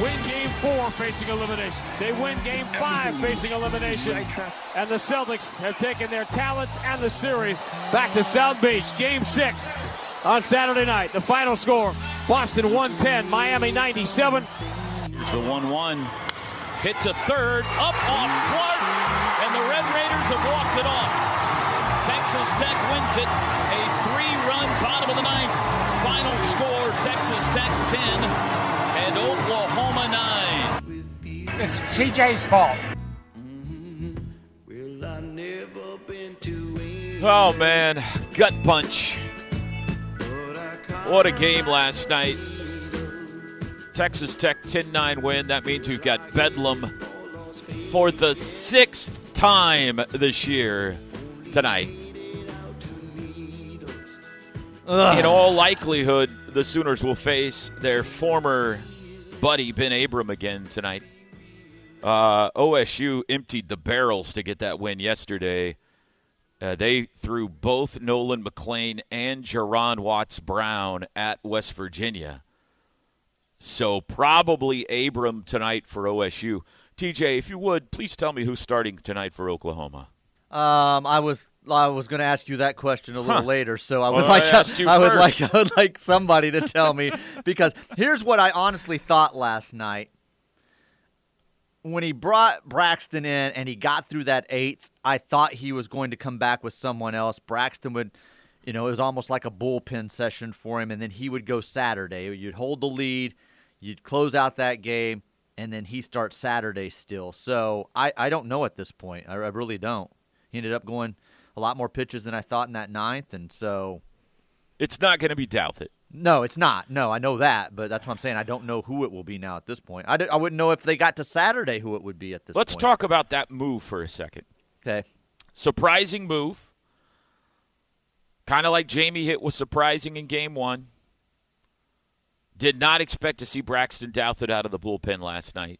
win game four facing elimination. They win game five facing elimination. And the Celtics have taken their talents and the series back to South Beach. Game six on Saturday night. The final score Boston 110, Miami 97. Here's the 1 1. Hit to third, up off Clark, and the Red Raiders have walked it off. Texas Tech wins it. A three run bottom of the ninth. Final score Texas Tech 10 and Oklahoma 9. It's TJ's fault. Oh, man. Gut punch. What a game last night. Texas Tech 10 9 win. That means we've got Bedlam for the sixth time this year tonight. Ugh. In all likelihood, the Sooners will face their former buddy Ben Abram again tonight. Uh, OSU emptied the barrels to get that win yesterday. Uh, they threw both Nolan McLean and Juaron Watts Brown at West Virginia. So probably Abram tonight for OSU. TJ, if you would, please tell me who's starting tonight for Oklahoma. Um, I was I was going to ask you that question a little Huh. later, so I would Well, like I you I would like I would like somebody to tell me because here's what I honestly thought last night when he brought Braxton in and he got through that eighth. I thought he was going to come back with someone else. Braxton would, you know, it was almost like a bullpen session for him, and then he would go Saturday. You'd hold the lead, you'd close out that game, and then he starts Saturday still. So I I don't know at this point. I, I really don't. He ended up going a lot more pitches than I thought in that ninth, and so It's not going to be Douthit. no, it's not. No, I know that, but that's what I'm saying. I don't know who it will be now at this point. I, d- I wouldn't know if they got to Saturday who it would be at this point. Let's point. talk about that move for a second. Okay. Surprising move. Kind of like Jamie Hitt was surprising in game one. Did not expect to see Braxton Douthit out of the bullpen last night.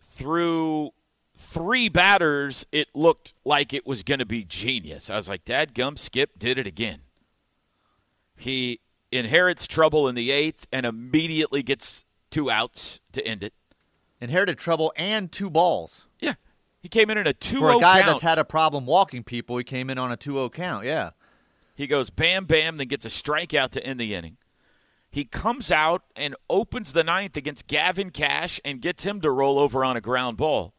Through three batters, it looked like it was going to be genius. I was like, Dad Gum Skip did it again. He inherits trouble in the eighth and immediately gets two outs to end it. Inherited trouble and two balls. Yeah. He came in in a 2 For a guy count. that's had a problem walking people, he came in on a 2-0 count. Yeah. He goes bam, bam, then gets a strikeout to end the inning. He comes out and opens the ninth against Gavin Kash and gets him to roll over on a ground ball.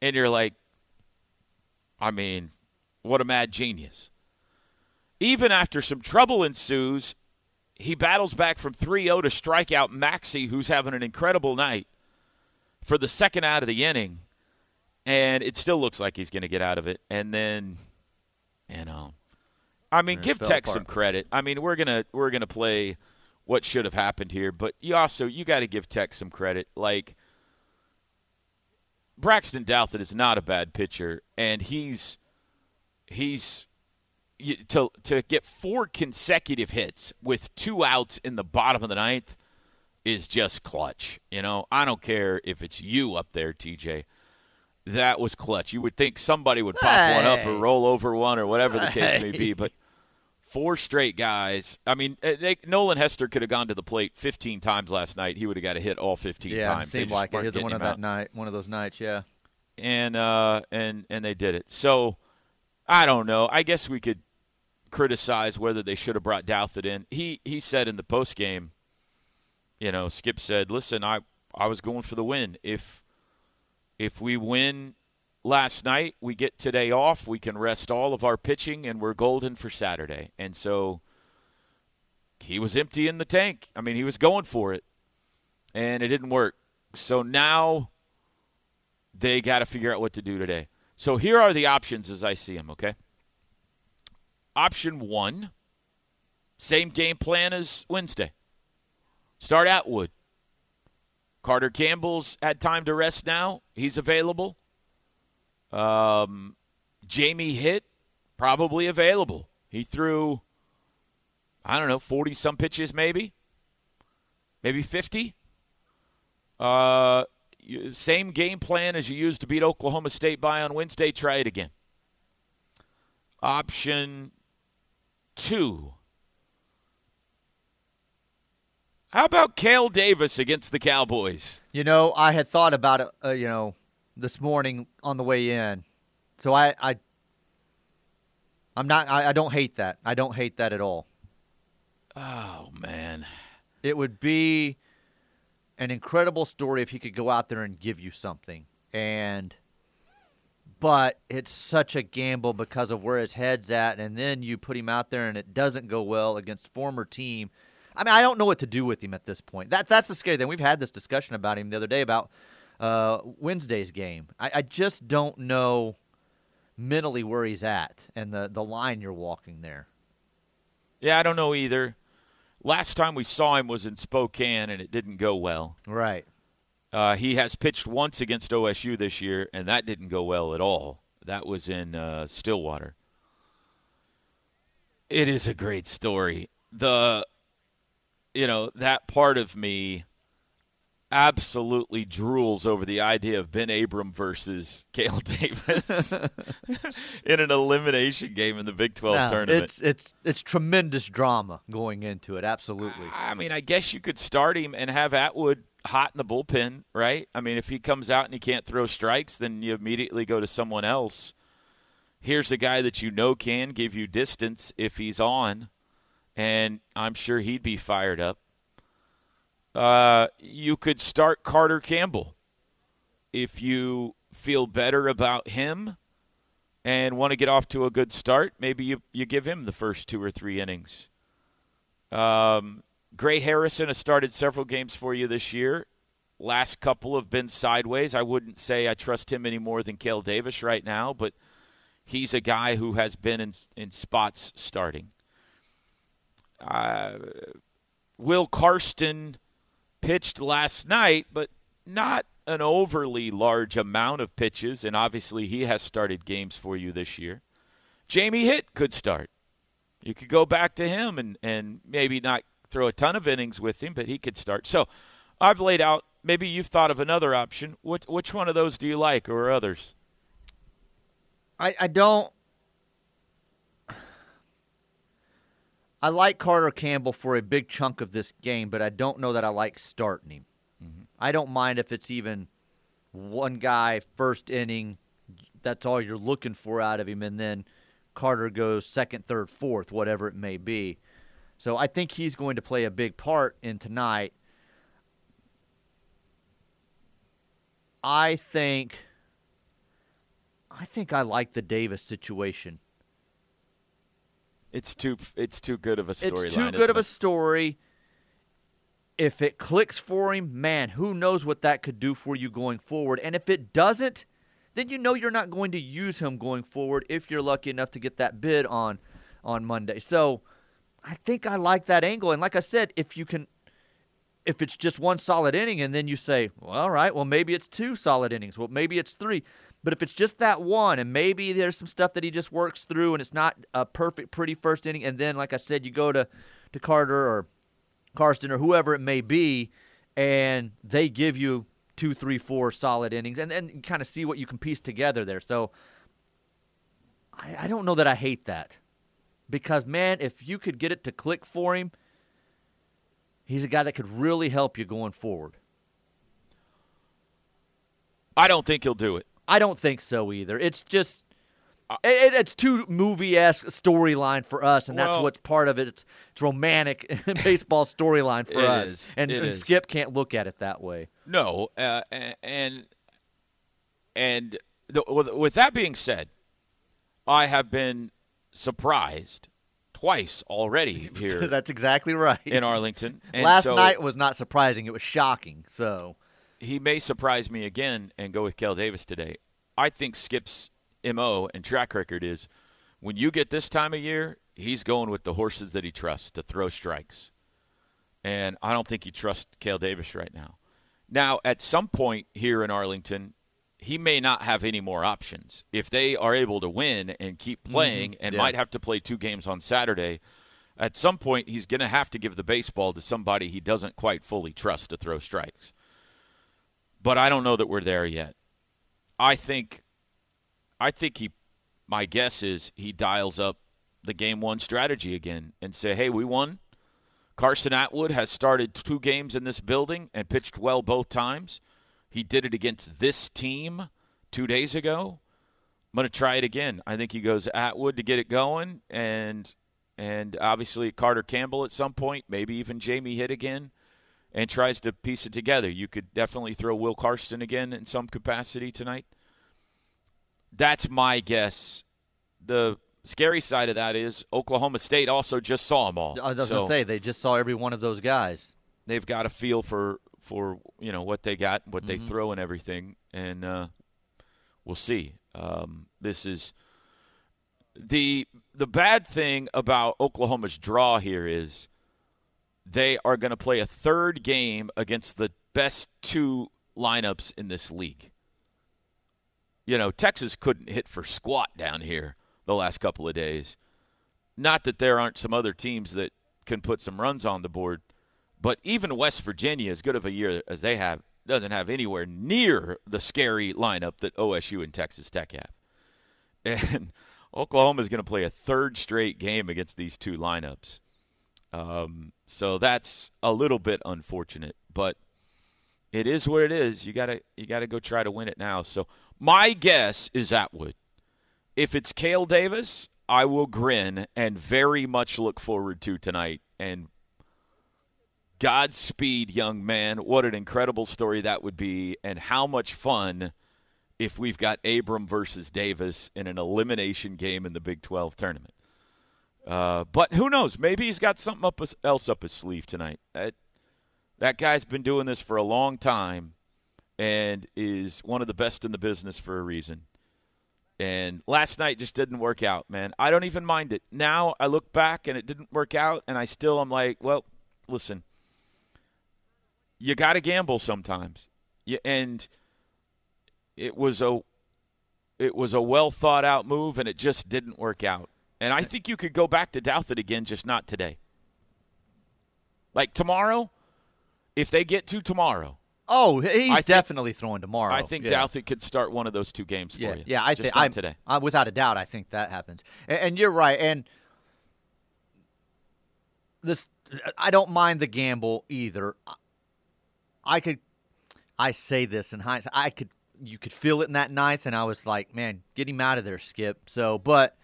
And you're like, I mean, what a mad genius. Even after some trouble ensues, he battles back from 3 0 to strike out Maxey, who's having an incredible night, for the second out of the inning. And it still looks like he's going to get out of it. And then, you know, I mean, give Tech apart. some credit. I mean, we're gonna we're gonna play what should have happened here, but you also you got to give Tech some credit. Like Braxton Douthit is not a bad pitcher, and he's he's you, to to get four consecutive hits with two outs in the bottom of the ninth is just clutch. You know, I don't care if it's you up there, TJ. That was clutch. You would think somebody would pop one up or roll over one or whatever the case may be, but four straight guys. I mean, uh, they, Nolan Hester could have gone to the plate 15 times last night. He would have got a hit all 15 Yeah, times. They seemed like it. weren't He was one of that out. night, one of those nights, yeah. and uh, and and they did it. So I don't know. I guess we could criticize whether they should have brought Douthit in. He he said in the post game, you know, Skip said, "Listen, I I was going for the win. If if we win last night. We get today off. We can rest all of our pitching, and we're golden for Saturday. And so he was empty in the tank. I mean, he was going for it, and it didn't work. So now they got to figure out what to do today. So here are the options as I see them, okay? Option one same game plan as Wednesday. Start Atwood. Carter Campbell's had time to rest now. He's available. Um, Jamie Hitt, probably available. He threw, I don't know, 40 some pitches maybe, maybe 50. Uh, same game plan as you used to beat Oklahoma State by on Wednesday. Try it again. Option two. How about Kale Davis against the Cowboys? You know, I had thought about it, uh, you know, this morning on the way in. So I, I I'm not. I, I don't hate that. I don't hate that at all. Oh man, it would be an incredible story if he could go out there and give you something. And but it's such a gamble because of where his head's at, and then you put him out there and it doesn't go well against former team I mean, I don't know what to do with him at this point. That that's the scary thing. We've had this discussion about him the other day about uh, Wednesday's game. I, I just don't know mentally where he's at and the the line you're walking there. Yeah, I don't know either. Last time we saw him was in Spokane, and it didn't go well. Right. Uh, he has pitched once against OSU this year, and that didn't go well at all. That was in uh, Stillwater. It is a great story. The you know, that part of me absolutely drools over the idea of Ben Abram versus Kale Davis in an elimination game in the Big 12 no, tournament. It's it's it's tremendous drama going into it, absolutely. I mean, I guess you could start him and have Atwood hot in the bullpen, right? I mean, if he comes out and he can't throw strikes, then you immediately go to someone else. Here's a guy that you know can give you distance if he's on and I'm sure he'd be fired up. Uh, you could start Carter Campbell if you feel better about him and want to get off to a good start. Maybe you, you give him the first two or three innings. Um, Gray Harrison has started several games for you this year. Last couple have been sideways. I wouldn't say I trust him any more than Kale Davis right now, but he's a guy who has been in, in spots starting. Uh, Will Carsten pitched last night, but not an overly large amount of pitches, and obviously he has started games for you this year. Jamie Hitt could start. You could go back to him and, and maybe not throw a ton of innings with him, but he could start. So I've laid out. Maybe you've thought of another option. Which, which one of those do you like, or others? I, I don't. I like Carter Campbell for a big chunk of this game, but I don't know that I like starting him. Mm-hmm. I don't mind if it's even one guy first inning. That's all you're looking for out of him, and then Carter goes second, third, fourth, whatever it may be. So I think he's going to play a big part in tonight. I think I think I like the Davis situation. It's too it's too good of a story. It's too good of a story. If it clicks for him, man, who knows what that could do for you going forward. And if it doesn't, then you know you're not going to use him going forward if you're lucky enough to get that bid on on Monday. So I think I like that angle. And like I said, if you can if it's just one solid inning and then you say, well, all right, well maybe it's two solid innings. Well, maybe it's three. But if it's just that one, and maybe there's some stuff that he just works through, and it's not a perfect, pretty first inning, and then, like I said, you go to, to Carter or Carsten or whoever it may be, and they give you two, three, four solid innings, and then you kind of see what you can piece together there. So I, I don't know that I hate that. Because, man, if you could get it to click for him, he's a guy that could really help you going forward. I don't think he'll do it. I don't think so either. It's just uh, it, it's too movie esque storyline for us, and that's what's part of it. It's, it's romantic baseball storyline for us, is, and, and Skip can't look at it that way. No, uh, and and the, with, with that being said, I have been surprised twice already here That's exactly right. in Arlington. And Last so night was not surprising; it was shocking. So he may surprise me again and go with Kale Davis today. I think Skip's mo and track record is when you get this time of year, he's going with the horses that he trusts to throw strikes. And I don't think he trusts Kale Davis right now. Now, at some point here in Arlington, he may not have any more options. If they are able to win and keep mm-hmm. playing and yeah. might have to play two games on Saturday, at some point he's going to have to give the baseball to somebody he doesn't quite fully trust to throw strikes. But I don't know that we're there yet. I think I think he my guess is he dials up the game one strategy again and say, "Hey, we won. Carson Atwood has started two games in this building and pitched well both times. He did it against this team 2 days ago. I'm going to try it again. I think he goes Atwood to get it going and and obviously Carter Campbell at some point, maybe even Jamie Hitt again and tries to piece it together. You could definitely throw Will Carsten again in some capacity tonight. That's my guess. The scary side of that is Oklahoma State also just saw them all. I was so going to say they just saw every one of those guys. they've got a feel for for you know what they got, what Mm-hmm. they throw, and everything, and uh, we'll see. Um, this is the the bad thing about Oklahoma's draw here is they are going to play a third game against the best two lineups in this league. You know, Texas couldn't hit for squat down here the last couple of days. Not that there aren't some other teams that can put some runs on the board, but even West Virginia, as good of a year as they have, doesn't have anywhere near the scary lineup that OSU and Texas Tech have. And Oklahoma is going to play a third straight game against these two lineups. Um, so that's a little bit unfortunate, but it is what it is. You gotta you gotta go try to win it now. So my guess is Atwood. If it's Kale Davis, I will grin and very much look forward to tonight. And Godspeed, young man. What an incredible story that would be, and how much fun if we've got Abram versus Davis in an elimination game in the Big 12 tournament. Uh, but who knows? Maybe he's got something up his, else up his sleeve tonight. That, that guy's been doing this for a long time and is one of the best in the business for a reason. And last night just didn't work out, man. I don't even mind it. Now I look back and it didn't work out, and I still am like, well, listen, you got to gamble sometimes. You, and it was a it was a well thought out move, and it just didn't work out. And I think you could go back to Douthit again, just not today. Like tomorrow, if they get to tomorrow, Oh, he's I think- definitely throwing tomorrow. I think yeah. Douthit could start one of those two games for Yeah, you. yeah, I just think not I today. I, without a doubt, I think that happens. And, and you're right. And this, I don't mind the gamble either. I could, I say this in hindsight, I could, you could feel it in that ninth, and I was like, man, get him out of there, Skip. So, but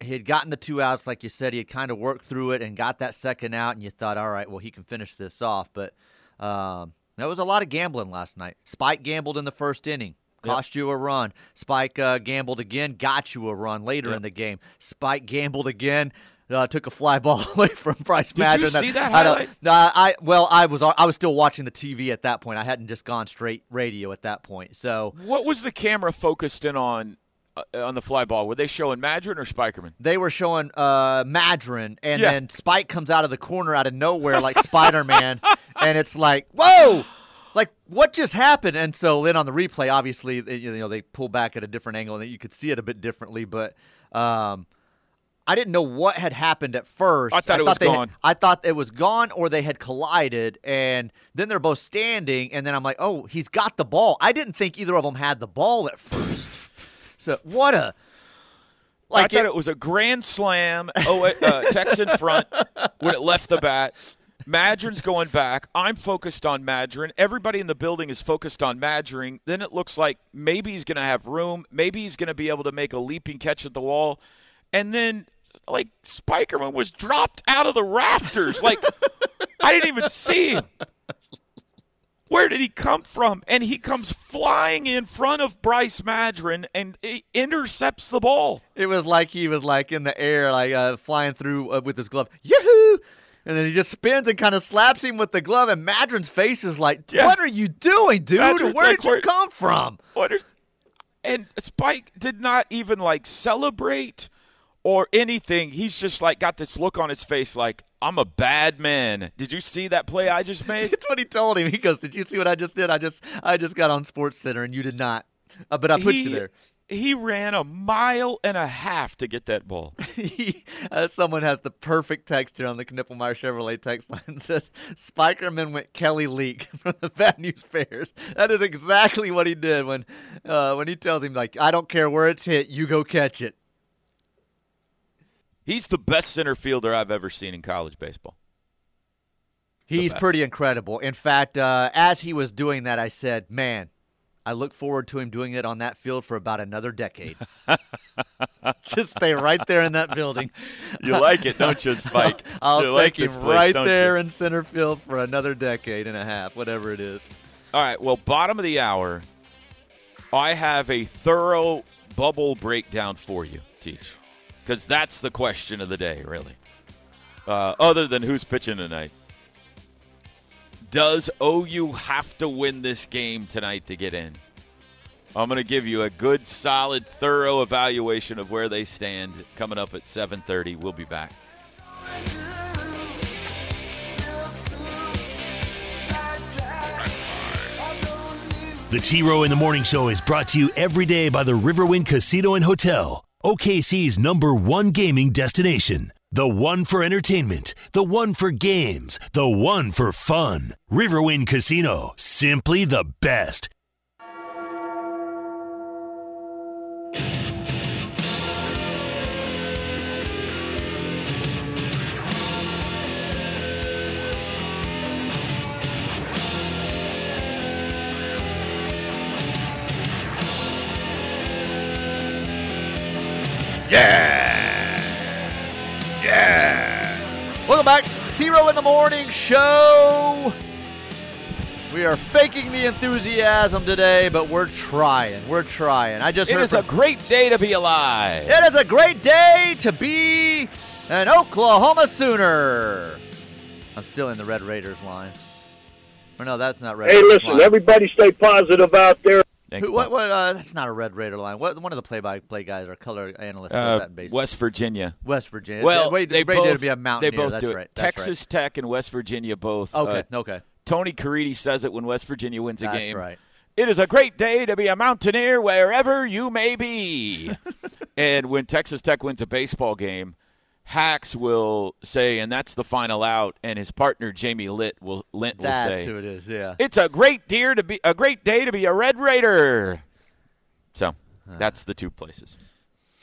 he had gotten the two outs, like you said. He had kind of worked through it and got that second out, and you thought, all right, well, he can finish this off. But um, there was a lot of gambling last night. Spike gambled in the first inning, cost you a run. Spike uh, gambled again, got you a run later Yep. in the game. Spike gambled again. Uh, took a fly ball away from Bryce Did you Madron. see that I don't- highlight? I well, I was I was still watching the TV at that point. I hadn't just gone straight radio at that point. So What was the camera focused in on uh, on the fly ball? Were they showing Madron or Spikerman? they were showing uh Madron and Yeah. then Spike comes out of the corner out of nowhere like Spider-Man and it's like, "Whoa!" Like what just happened? And so then on the replay obviously they- you know they pull back at a different angle and you could see it a bit differently, but um I didn't know what had happened at first. I thought it was they had- gone. I thought it was gone or they had collided and then they're both standing and then I'm like, "Oh, he's got the ball." I didn't think either of them had the ball at first. So what a I thought it, was a grand slam. Oh, uh, Texan front when it left the bat. Madron's going back. I'm focused on Madron. Everybody in the building is focused on Madron. Then it looks like maybe he's going to have room. Maybe he's going to be able to make a leaping catch at the wall. And then, like, Spikerman was dropped out of the rafters. Like, I didn't even see him. Where did he come from? And he comes flying in front of Bryce Madron and he intercepts the ball. It was like he was like in the air, like uh, flying through uh, with his glove. Yoo-hoo! And then he just spins and kind of slaps him with the glove, and Madron's face is like, Yeah. "What are you doing, dude? Madron's Where like, did you "Where- come from?" What is, and Spike did not even like celebrate or anything. He's just like got this look on his face like, I'm a bad man. Did you see that play I just made? That's what he told him. He goes, "Did you see what I just did? I just, I just got on Sports Center, and you did not. Uh, but I put he, you there." He ran a mile and a half to get that ball. He- uh, someone has the perfect text here on the Knippelmeyer Chevrolet text line. It says, Spikerman went Kelly Leak from the Bad News Bears. That is exactly what he did when uh, when he tells him, like, I don't care where it's hit, you go catch it. He's the best center fielder I've ever seen in college baseball. He's pretty incredible. In fact, uh, as he was doing that, I said, man, I look forward to him doing it on that field for about another decade. Just stay right there in that building. You like it, don't you, Spike? I'll take like him place, right there you? in center field for another decade and a half, whatever it is. All right, well, bottom of the hour, I have a thorough bubble breakdown for you, Teach. Because that's the question of the day, really. Uh, other than who's pitching tonight. Does OU have to win this game tonight to get in? I'm going to give you a good, solid, thorough evaluation of where they stand coming up at 7:30. We'll be back. The T Row in the Morning Show is brought to you every day by the Riverwind Casino and Hotel, OKC's number one gaming destination. The one for entertainment, the one for games, the one for fun. Riverwind Casino, simply the best. Welcome back to T Row in the Morning Show. We are faking the enthusiasm today, but we're trying. We're trying. I just It heard is a great day to be alive. It is a great day to be an Oklahoma Sooner. I'm still in the Red Raiders line. Or no, that's not Red Hey, Raiders listen, line. everybody stay positive out there. Thanks, Who, what, what, uh, that's not a Red Raider line. What, one of the play-by-play guys or color analysts Uh, that in baseball. West Virginia. West Virginia. Well, they Brady both to be a mountaineer. They both that's do it. right. That's right. Texas Tech and West Virginia both. Okay. uh, okay. Tony Caridi says it when West Virginia wins a That's game. right. It is a great day to be a mountaineer wherever you may be. and when Texas Tech wins a baseball game, Hacks will say, and that's the final out, and his partner Jamie Litt will Lint will That's say, who it is. Yeah. "It's a great deer to be a great day to be a Red Raider." So that's the two places.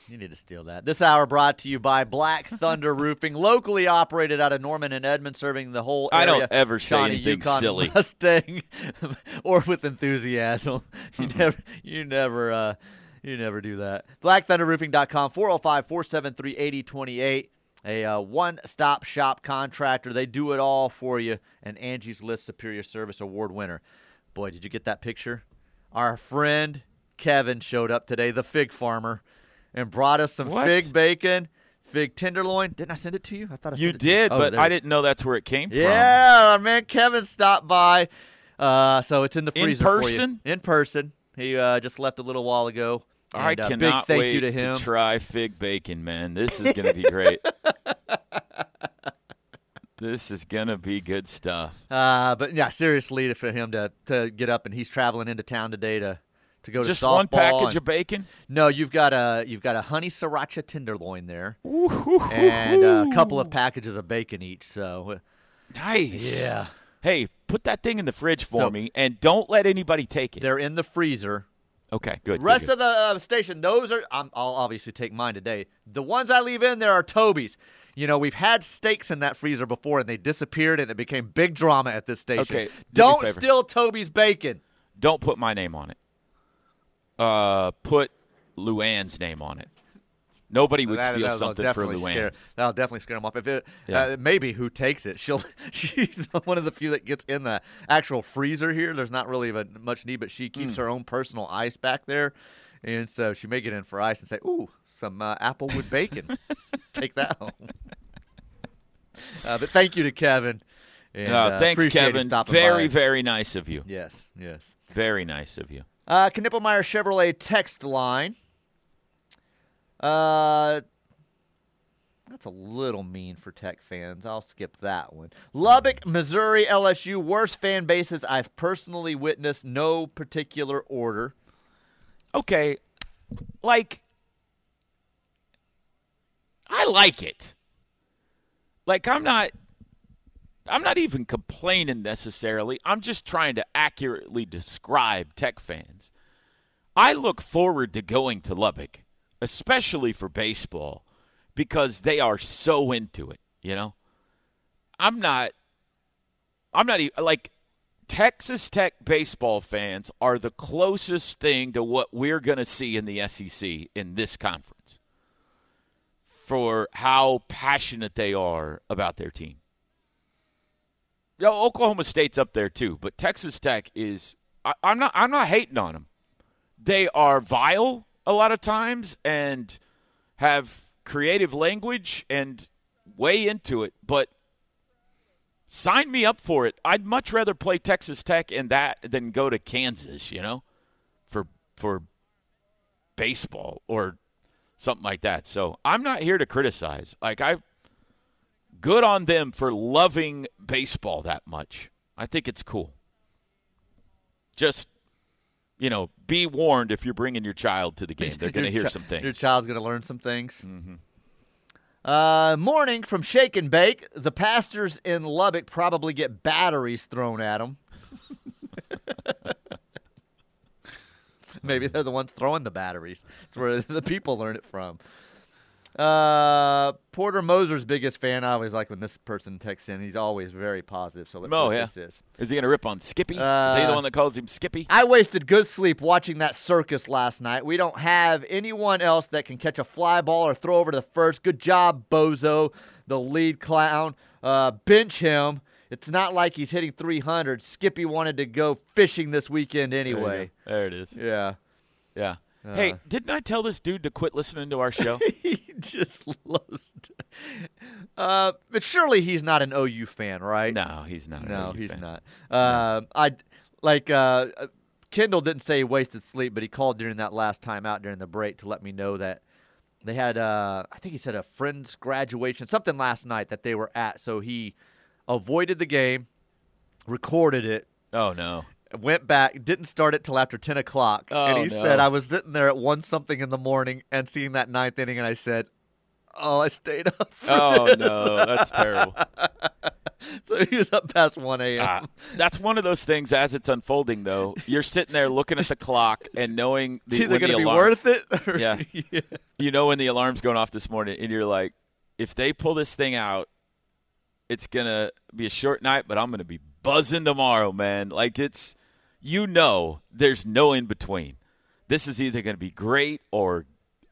You need to steal that. This hour brought to you by Black Thunder Roofing, locally operated out of Norman and Edmond, serving the whole area. I don't ever say Shawnee, anything Yukon, silly. Mustang, or with enthusiasm. You never, you never, uh, you never do that. BlackThunderRoofing.com, 405-473-8028. A uh, one-stop shop contractor. They do it all for you. And Angie's List Superior Service Award winner. Boy, did you get that picture? Our friend Kevin showed up today, the fig farmer, and brought us some What? fig bacon, fig tenderloin. Didn't I send it to you? I thought I You sent it to you. did, Oh, but there I didn't know that's where it came from. Yeah, our man Kevin stopped by. Uh, so it's in the In freezer for you. person? In person. He uh, just left a little while ago. I And, uh, cannot big thank wait you to him. try fig bacon, man. This is going to be great. this is going to be good stuff. uh, but yeah, seriously, for him to, to get up and he's traveling into town today to to go Just to softball. Just one package and- of bacon. No, you've got a you've got a honey sriracha tenderloin there, and a couple of packages of bacon each. So uh, Nice. yeah, Hey, put that thing in the fridge for So- me, and don't let anybody take it. they're in the freezer. Okay, good. Rest good, of the uh, station, those are. I'm, I'll obviously take mine today. The ones I leave in there are Toby's. You know, we've had steaks in that freezer before, and they disappeared, and it became big drama at this station. Okay, do Don't steal Toby's bacon. Don't put my name on it. Uh, put Luann's name on it. Nobody would That- steal that'll something for definitely Luann. scare- That'll definitely scare him off. If it, Yeah. uh, maybe who takes it, she'll. She's one of the few that gets in the actual freezer here. There's not really much need, but she keeps her own personal ice back there, and so she may get in for ice and say, "Ooh, some uh, applewood bacon. Take that home." Uh, but thank you to Kevin. And, Uh, uh, thanks, Kevin. Very, by. very nice of you. Yes, yes. Very nice of you. Uh, Knippelmeyer Chevrolet text line. Uh, that's a little mean for Tech fans. I'll skip that one. Lubbock, Missouri, LSU, worst fan bases I've personally witnessed. No particular order. Okay, like I like it. Like I'm not I'm not even complaining necessarily. I'm just trying to accurately describe Tech fans. I look forward to going to Lubbock, especially for baseball, because they are so into it, you know? I'm not I'm not even like Texas Tech baseball fans are the closest thing to what we're going to see in the SEC in this conference for how passionate they are about their team. You know, Oklahoma State's up there too, but Texas Tech is. I, I'm not. I'm not hating on them. They are vile a lot of times and have creative language and way into it, but sign me up for it. I'd much rather play Texas Tech in that than go to Kansas, you know, for for baseball or something like that. So I'm not here to criticize. Like I good on them for loving baseball that much. I think it's cool. Just you know, be warned if you're bringing your child to the game. They're going to hear chi- some things. Your child's going to learn some things. Mm-hmm. Uh, morning from Shake and Bake. The pastors in Lubbock probably get batteries thrown at them. Maybe they're the ones throwing the batteries. That's where the people learn it from. Uh, Porter Moser's biggest fan. I always like when this person texts in. He's always very positive. So let's see Oh, what yeah. this is. Is he going to rip on Skippy? is he the Uh, one that calls him Skippy? I wasted good sleep watching that circus last night. We don't have anyone else that can catch a fly ball or throw over to the first. Good job, Bozo, the lead clown. Uh, bench him. It's not like he's hitting 300. Skippy wanted to go fishing this weekend anyway. go. There it is. Yeah. Yeah. hey, Uh. didn't I tell this dude to quit listening to our show? just loves. Uh, but surely he's not an OU fan, right? no, he's not. No, he's fan. not. Uh, I like uh, uh, Kendall didn't say he wasted sleep, but he called during that last time out during the break to let me know that they had. Uh, I think he said a friend's graduation, something last night that they were at. So he avoided the game, recorded it, Oh no. Went back, didn't start it till after ten o'clock, and Oh, he no. said I was sitting there at one something in the morning and seeing that ninth inning, and I said. Oh, I stayed up. Oh this." no, that's terrible. so he was up past one a.m. Ah, that's one of those things as it's unfolding though. You're sitting there looking at the clock and knowing the, It's either going to be alarm, worth it. Or, Yeah. you know when the alarm's going off this morning and you're like, if they pull this thing out, it's gonna be a short night, but I'm gonna be buzzing tomorrow, man. Like it's you know there's no in between. This is either gonna be great or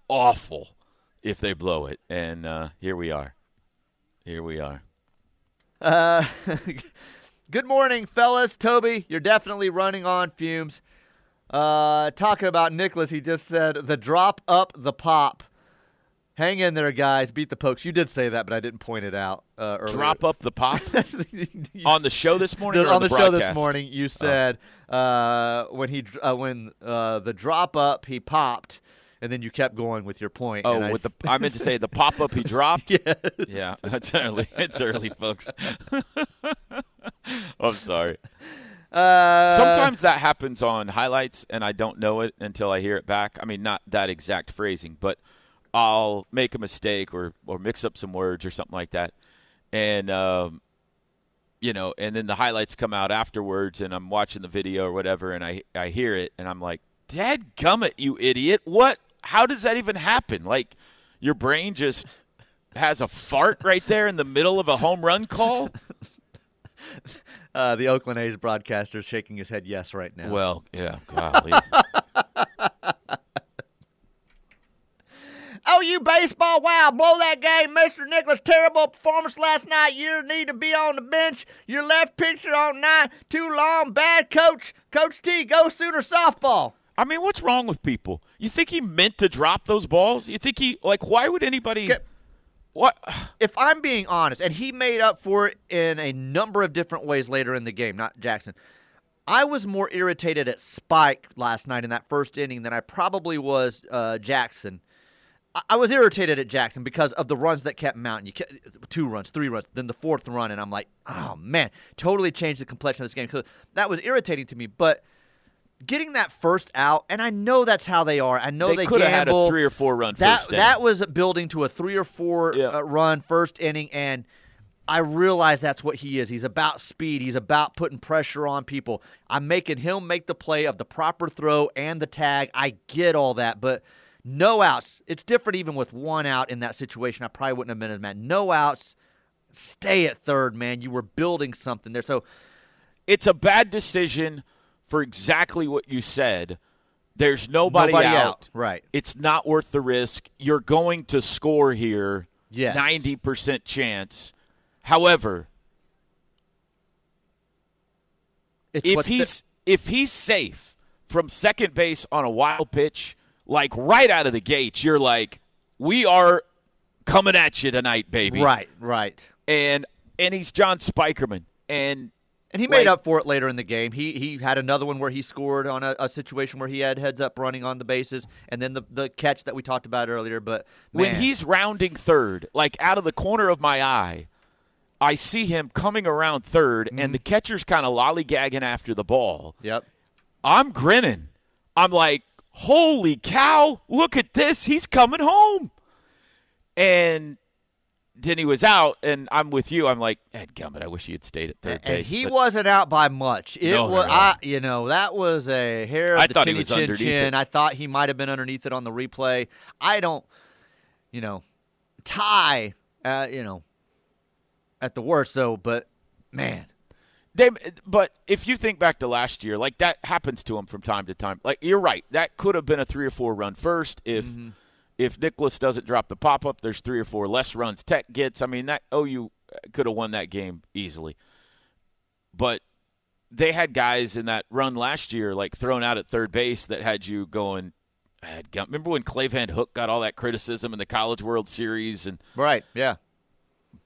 awful if they blow it. And uh, here we are. Here we are. Uh, good morning, fellas. Toby, you're definitely running on fumes. Uh, talking about Nicholas, he just said the drop up the pop. Hang in there, guys. Beat the pokes. You did say that, but I didn't point it out. Uh, earlier. Drop up the pop You on the show this morning. the- or on the, the, show this? Oh. morning, you said uh, when he uh, when uh, the drop up he popped, and then you kept going with your point. Oh, and I with the I meant to say the pop up he dropped. yes. Yeah, it's early. It's early, folks. I'm sorry. Uh, Sometimes that happens on highlights, and I don't know it until I hear it back. I mean, not that exact phrasing, but I'll make a mistake or or mix up some words or something like that, and um, you know, and then the highlights come out afterwards, and I'm watching the video or whatever, and I I hear it, and I'm like, "Dad, gummit, you idiot! What? How does that even happen? Like, your brain just." Has a fart right there in the middle of a home run call. Uh, the Oakland A's broadcaster is shaking his head yes right now. Well, yeah, golly. oh you baseball. Wow, blow that game, Mr. Nicholas. Terrible performance last night. You need to be on the bench. Your left pitcher on nine, too long. Bad coach. Coach T, go Sooner softball. I mean, what's wrong with people? You think he meant to drop those balls? You think he like? Why would anybody? Get- what? if I'm being honest, and he made up for it in a number of different ways later in the game, not Jackson. I was more irritated at Spike last night in that first inning than I probably was uh, Jackson. I-, was irritated at Jackson because of the runs that kept mounting. You kept, two runs, three runs, then the fourth run, and I'm like, oh man, totally changed the complexion of this game. So that was irritating to me, but getting that first out, and I know that's how they are. I know They they, could have had a three or four run That first that was building to a three or four Yeah. uh, run first inning, and I realize that's what he is. He's about speed. He's about putting pressure on people. I'm making him make the play of the proper throw and the tag. I get all that, but no outs. It's different even with one out in that situation. I probably wouldn't have been as mad. No outs. Stay at third, man. You were building something there. So it's a bad decision for exactly what you said. There's nobody, Nobody out. out, right. It's not worth the risk. You're going to score here. Yes. 90% chance. However, it's if what the- he's if he's safe from second base on a wild pitch, like right out of the gates, you're like, we are coming at you tonight, baby. right, right. And and he's John Spikerman. And And he made Like- up for it later in the game. He he had another one where he scored on a, a situation where he had heads up running on the bases, and then the the catch that we talked about earlier. But when he's rounding third, like out of the corner of my eye, I see him coming around 3rd Mm-hmm. and the catcher's kind of lollygagging after the ball. yep, I'm grinning. I'm like, holy cow, look at this. He's coming home. And then he was out, and I'm with you. I'm like, Ed Gummit, I wish he had stayed at third and base. he but wasn't out by much. It No, no, was, no. I, you know, that was a hair of I the thought he was chin underneath chin. it. I thought he might have been underneath it on the replay. I don't, you know, tie, uh, you know, at the worst though. But man, They, but if you think back to last year, like that happens to him from time to time. Like you're right, that could have been a three or four run first. If Mm-hmm. if Nicholas doesn't drop the pop up, there's three or four less runs Tech gets. I mean, that OU could have won that game easily. But they had guys in that run last year, like thrown out at third base, that had you going. Had gum- Remember when Clay Van Hook got all that criticism in the College World Series, and right, yeah.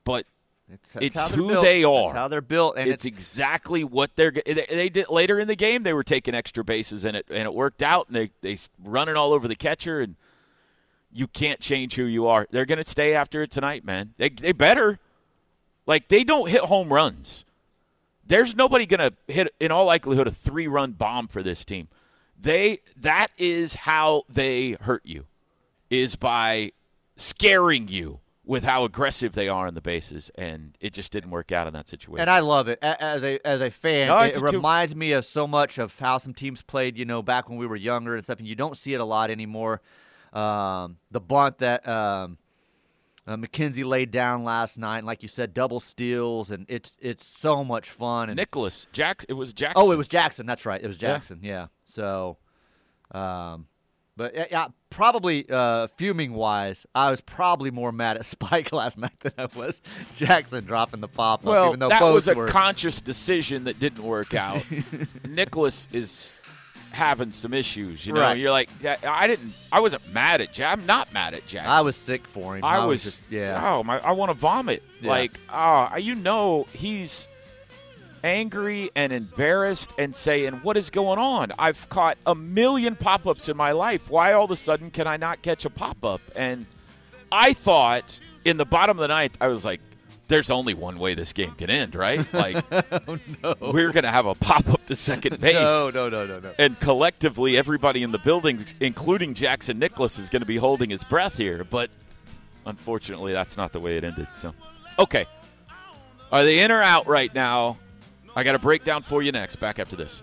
but It's, that's It's who built. they That's are. how they're built, and it's, exactly what they're they, they did later in the game they were taking extra bases and it and it worked out and they they running all over the catcher and you can't change who you are. They're going to stay after it tonight man. They they better. Like they don't hit home runs. There's nobody going to hit in all likelihood a three run bomb for this team. They that is how they hurt you is by scaring you with how aggressive they are on the bases and it just didn't work out in that situation And I love it as a as a fan. No, it reminds me of so much of how some teams played. You know, back when we were younger and stuff. And you don't see it a lot anymore. Um, the bunt that um, uh, McKenzie laid down last night, and like you said, double steals, and it's it's so much fun. And Nicholas Jack. It was Jackson. oh, it was Jackson. That's right. It was Jackson. Yeah. So, um, but yeah, probably uh, fuming wise, I was probably more mad at Spike last night than I was Jackson dropping the pop up. Well, even though that was a were. conscious decision that didn't work out. Nicholas is having some issues. You know, Right. you're like, I didn't. I wasn't mad at Jack. I'm not mad at Jackson. I was sick for him. I, was, just yeah. Oh my! I want to vomit. Yeah. Like, oh, you know, he's angry and embarrassed and saying, "What is going on? I've caught a million pop-ups in my life. Why all of a sudden can I not catch a pop-up?" And I thought in the bottom of the ninth, I was like, "There's only one way this game can end, right? Like, oh, we're gonna have a pop-up to second base." No, no, no, no, no. and collectively everybody in the building including jackson nicholas is going to be holding his breath here but unfortunately that's not the way it ended so okay are they in or out right now i got a breakdown for you next back after this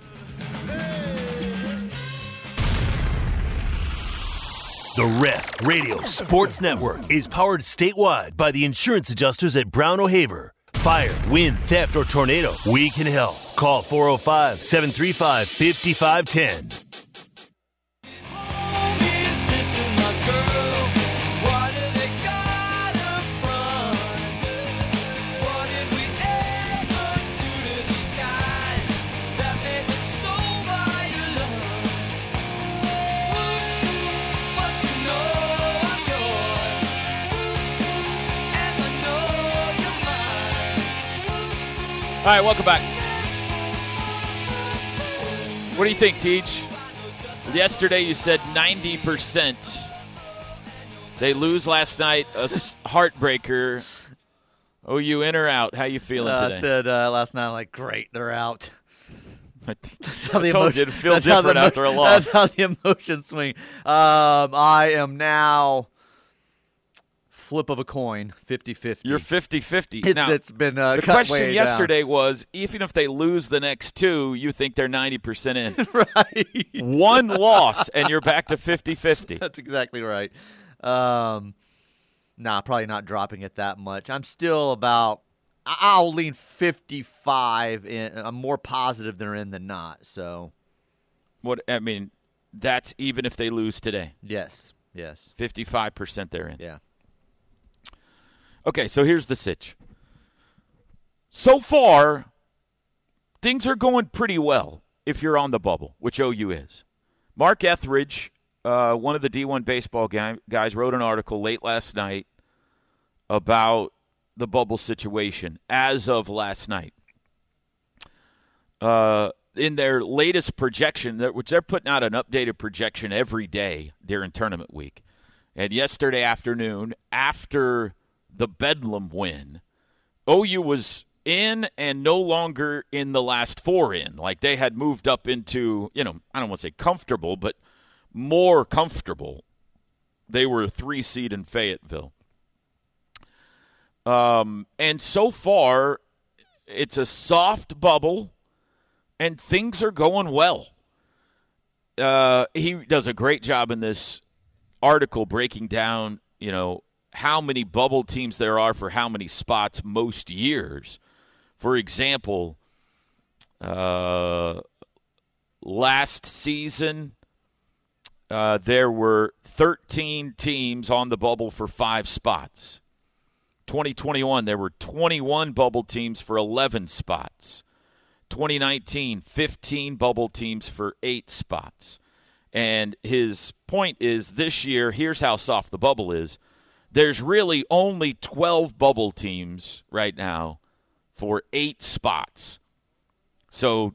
The Ref Radio Sports Network is powered statewide by the insurance adjusters at Brown O'Haver. Fire, wind, theft, or tornado, we can help. Call 405 735 5510. All right, welcome back. What do you think, Teach? Yesterday you said 90%. They lose last night, a heartbreaker. Oh, you in or out? How you feeling uh, today? I said uh, last night, like, great, they're out. That's how the I told emotion, you to feel different after a loss. That's how the emotions swing. Um, I am now flip of a coin, 50-50. You're 50-50. It's, now, it's been uh, The question yesterday down. was, even if they lose the next two, you think they're 90% in. right. One loss, and you're back to 50-50. That's exactly right. Um, nah, probably not dropping it that much. I'm still about – I'll lean 55. In, I'm more positive they're in than not, so – what I mean, that's even if they lose today. Yes. Yes. 55% they're in. Yeah. Okay, so here's the sitch. So far, things are going pretty well if you're on the bubble, which OU is. Mark Etheridge, uh, one of the D1 baseball guy, guys, wrote an article late last night about the bubble situation as of last night. Uh, in their latest projection, which they're putting out an updated projection every day during tournament week. And yesterday afternoon, after the Bedlam win, OU was in and no longer in the last four in. Like they had moved up into, you know, I don't want to say comfortable, but more comfortable. They were a three seed in Fayetteville. Um, and so far, it's a soft bubble, and things are going well. Uh, he does a great job in this article breaking down, you know, how many bubble teams there are for how many spots most years. For example, uh, last season, uh, there were 13 teams on the bubble for five spots. 2021, there were 21 bubble teams for 11 spots. 2019, 15 bubble teams for eight spots. And his point is this year, here's how soft the bubble is there's really only 12 bubble teams right now for eight spots. So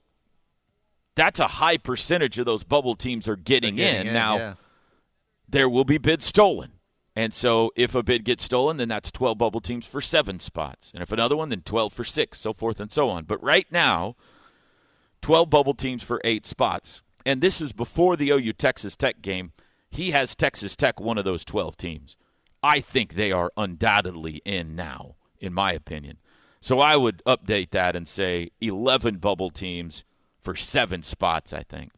that's a high percentage of those bubble teams are getting, getting in. in. Now, yeah. there will be bids stolen. And so if a bid gets stolen, then that's 12 bubble teams for seven spots. And if another one, then 12 for six, so forth and so on. But right now, 12 bubble teams for eight spots. And this is before the OU Texas Tech game. He has Texas Tech one of those 12 teams. I think they are undoubtedly in now, in my opinion. So I would update that and say 11 bubble teams for seven spots, I think.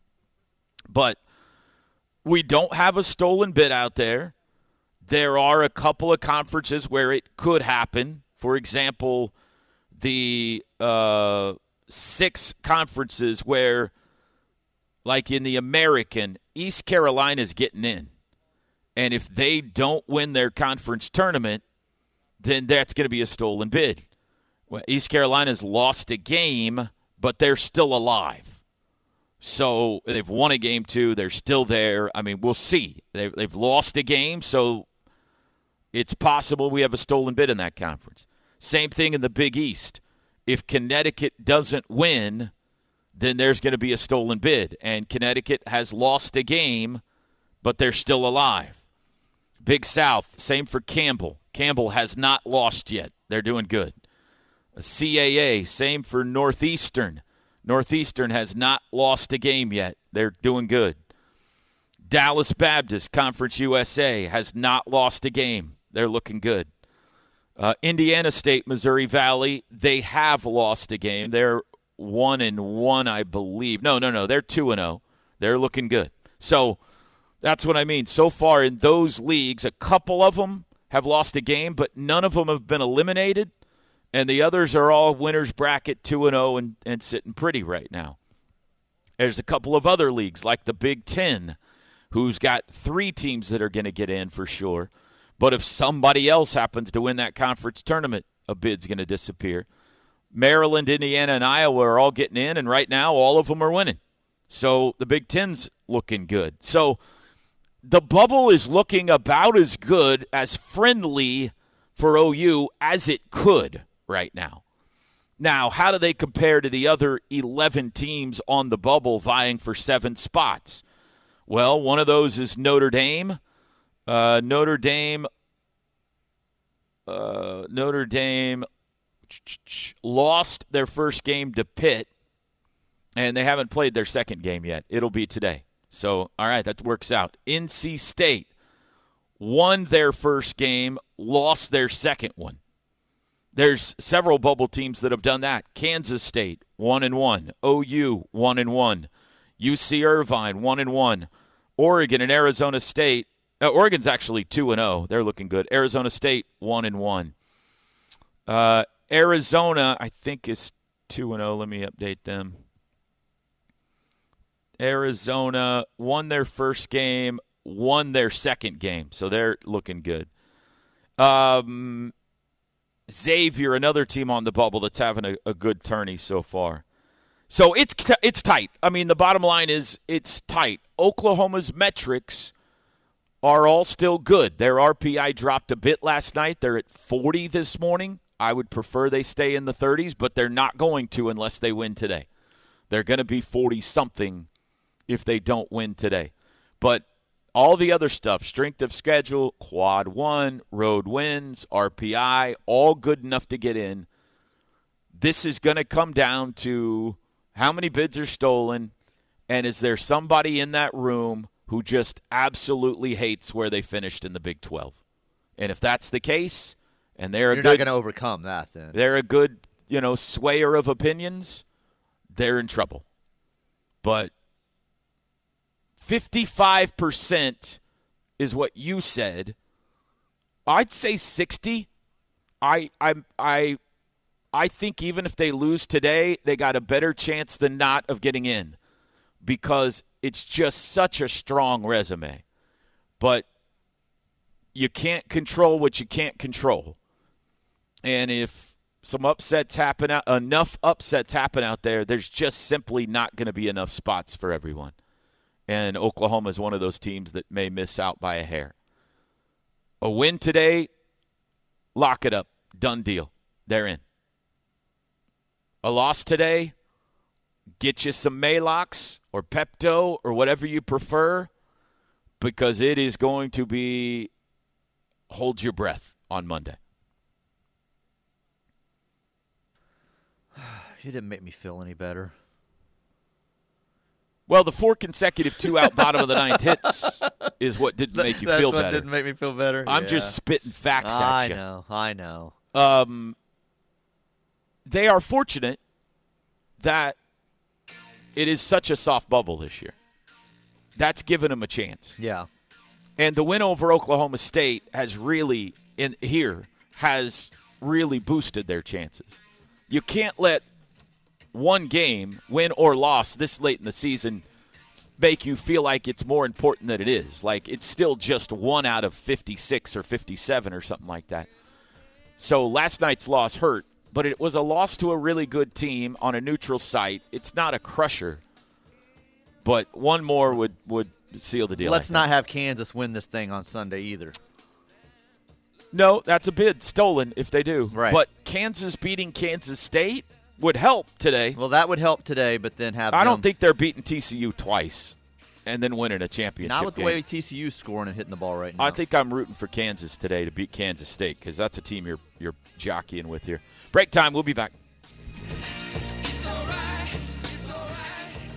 But we don't have a stolen bid out there. There are a couple of conferences where it could happen. For example, the uh, six conferences where, like in the American, East Carolina's getting in. And if they don't win their conference tournament, then that's going to be a stolen bid. Well, East Carolina's lost a game, but they're still alive. So they've won a game too. They're still there. I mean, we'll see. They've, they've lost a game, so it's possible we have a stolen bid in that conference. Same thing in the Big East. If Connecticut doesn't win, then there's going to be a stolen bid. And Connecticut has lost a game, but they're still alive. Big South, same for Campbell. Campbell has not lost yet. They're doing good. CAA, same for Northeastern. Northeastern has not lost a game yet. They're doing good. Dallas Baptist, Conference USA, has not lost a game. They're looking good. Uh, Indiana State, Missouri Valley, they have lost a game. They're one and one, I believe. No, no, no. They're two and zero. Oh. They're looking good. So that's what I mean. So far in those leagues, a couple of them have lost a game, but none of them have been eliminated, and the others are all winners bracket 2 and 0 and sitting pretty right now. There's a couple of other leagues like the Big 10 who's got 3 teams that are going to get in for sure. But if somebody else happens to win that conference tournament, a bid's going to disappear. Maryland, Indiana, and Iowa are all getting in, and right now all of them are winning. So the Big Ten's looking good. So the bubble is looking about as good, as friendly for OU as it could right now. Now, how do they compare to the other 11 teams on the bubble vying for seven spots? Well, one of those is Notre Dame. Uh, Notre Dame. Uh, Notre Dame lost their first game to Pitt, and they haven't played their second game yet. It'll be today. So, all right, that works out. NC State won their first game, lost their second one. There's several bubble teams that have done that. Kansas State, one and one. OU, one and one. UC Irvine, one and one. Oregon and Arizona State. Uh, Oregon's actually two and zero. Oh. They're looking good. Arizona State, one and one. Uh, Arizona, I think, is two and zero. Oh. Let me update them. Arizona won their first game, won their second game, so they're looking good. Um, Xavier, another team on the bubble that's having a, a good tourney so far. So it's it's tight. I mean, the bottom line is it's tight. Oklahoma's metrics are all still good. Their RPI dropped a bit last night. They're at 40 this morning. I would prefer they stay in the 30s, but they're not going to unless they win today. They're going to be 40 something if they don't win today. But all the other stuff, strength of schedule, quad one, road wins, RPI, all good enough to get in. This is going to come down to how many bids are stolen, and is there somebody in that room who just absolutely hates where they finished in the Big 12? And if that's the case, and they're You're good, not going to overcome that, then they're a good, you know, swayer of opinions. They're in trouble. But 55% is what you said. I'd say 60. I I I I think even if they lose today, they got a better chance than not of getting in because it's just such a strong resume. But you can't control what you can't control. And if some upsets happen out enough upsets happen out there, there's just simply not going to be enough spots for everyone and Oklahoma is one of those teams that may miss out by a hair. A win today, lock it up. Done deal. They're in. A loss today, get you some Maalox or Pepto or whatever you prefer because it is going to be hold your breath on Monday. You didn't make me feel any better. Well, the four consecutive two out bottom of the ninth hits is what didn't make you That's feel what better. Didn't make me feel better. I'm Yeah. just spitting facts I at you. I know. I know. Um, they are fortunate that it is such a soft bubble this year. That's given them a chance. Yeah. And the win over Oklahoma State has really in here has really boosted their chances. You can't let one game, win or loss, this late in the season, make you feel like it's more important than it is. Like it's still just one out of 56 or 57 or something like that. So last night's loss hurt, but it was a loss to a really good team on a neutral site. It's not a crusher, but one more would would seal the deal. Let's not have Kansas win this thing on Sunday either. No, that's a bid stolen if they do. Right. But Kansas beating Kansas State would help today. Well, that would help today, but then have I don't think they're beating TCU twice and then winning a championship. not with the game. way TCU's scoring and hitting the ball right now. I think I'm rooting for Kansas today to beat Kansas State because that's a team you're you're jockeying with here. Break time. We'll be back.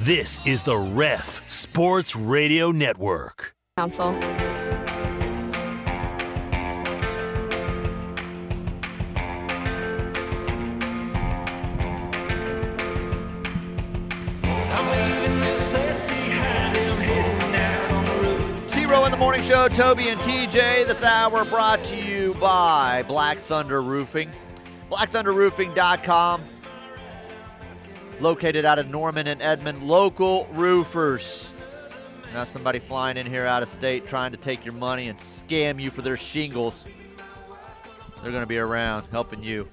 This is the Ref Sports Radio Network. Council. Toby and TJ. This hour brought to you by Black Thunder Roofing. BlackThunderRoofing.com. Located out of Norman and Edmond, local roofers. Now, somebody flying in here out of state trying to take your money and scam you for their shingles. They're going to be around helping you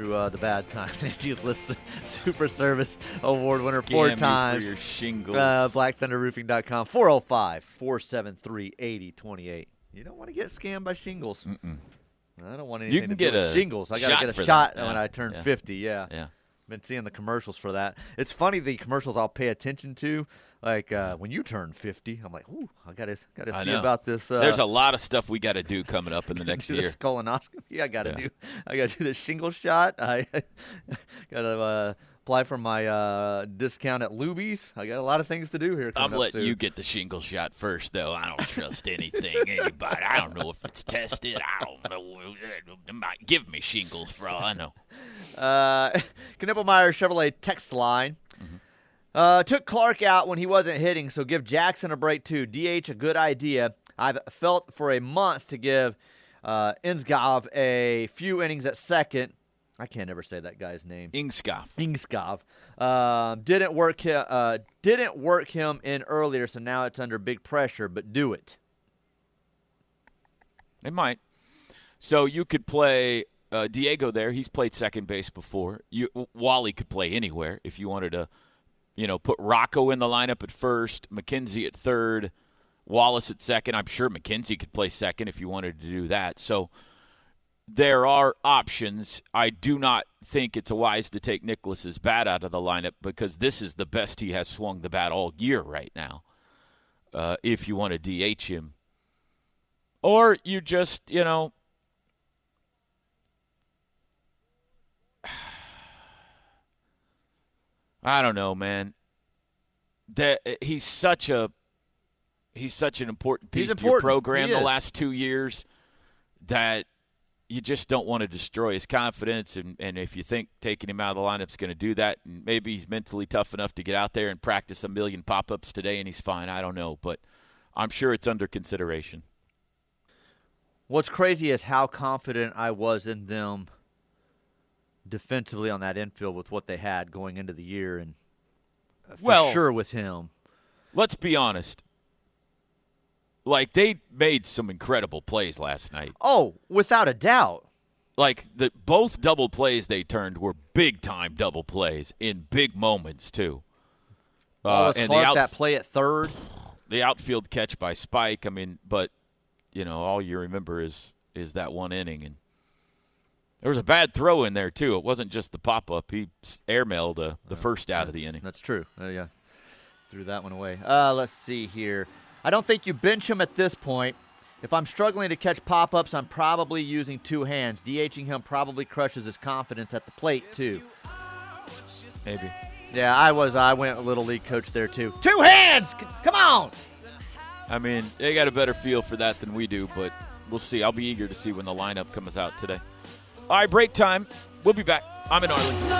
through uh, the bad times. Angie List Super Service Award winner Scam four you for times. your shingles. Uh, BlackThunderRoofing.com, 405 473 8028. You don't want to get scammed by shingles. I don't want anything can to get do with shingles. I gotta get a shot that. when I turn yeah. 50. Yeah. Yeah. Been seeing the commercials for that. It's funny the commercials I'll pay attention to. Like uh, when you turn 50, I'm like, ooh, I gotta gotta I see know. about this. Uh, There's a lot of stuff we got to do coming up in the next year. colonoscopy. I gotta Yeah. do. I gotta do the shingle shot. I gotta uh, apply for my uh, discount at Luby's. I got a lot of things to do here. I'm letting you get the shingle shot first, though. I don't trust anything, anybody. I don't know if it's tested. I don't know. Might give me shingles for all I know. Uh, Knippelmeyer Chevrolet text line. Uh, took Clark out when he wasn't hitting, so give Jackson a break too. DH a good idea. I've felt for a month to give uh, Insgov a few innings at second. I can't ever say that guy's name. Ingskov. Ingskov. Um, didn't work. Uh, didn't work him in earlier, so now it's under big pressure. But do it. It might. So you could play uh, Diego there. He's played second base before. You Wally could play anywhere if you wanted to. You know, put Rocco in the lineup at first, McKenzie at third, Wallace at second. I'm sure McKenzie could play second if you wanted to do that. So there are options. I do not think it's wise to take Nicklaus's bat out of the lineup because this is the best he has swung the bat all year right now. Uh, if you want to DH him, or you just you know I don't know, man. That eh, he's such a he's such an important piece to your program He the is. last two years that you just don't want to destroy his confidence and, and if you think taking him out of the lineup is going to do that and maybe he's mentally tough enough to get out there and practice a million pop-ups today and he's fine i don't know but i'm sure it's under consideration What's crazy is how confident I was in them defensively on that infield with what they had going into the year, and uh, for Well- sure with him. let's be honest like they made some incredible plays last night Oh, without a doubt. like the both double plays they turned were big time double plays in big moments too Uh, and Clark the out, that play at third. the outfield catch by Spike. I mean, but you know, all you remember is is that one inning, and there was a bad throw in there too. It wasn't just the pop up; he s- airmailed uh, the first out of the inning. That's true. Uh, yeah, threw that one away. Uh, let's see here. I don't think you bench him at this point. If I'm struggling to catch pop-ups, I'm probably using two hands. DHing him probably crushes his confidence at the plate too. Maybe. Yeah, I was. I went a little league coach there too. Two hands. C- Come on. I mean, they got a better feel for that than we do, but we'll see. I'll be eager to see when the lineup comes out today. All right, break time. We'll be back. I'm in Arlington.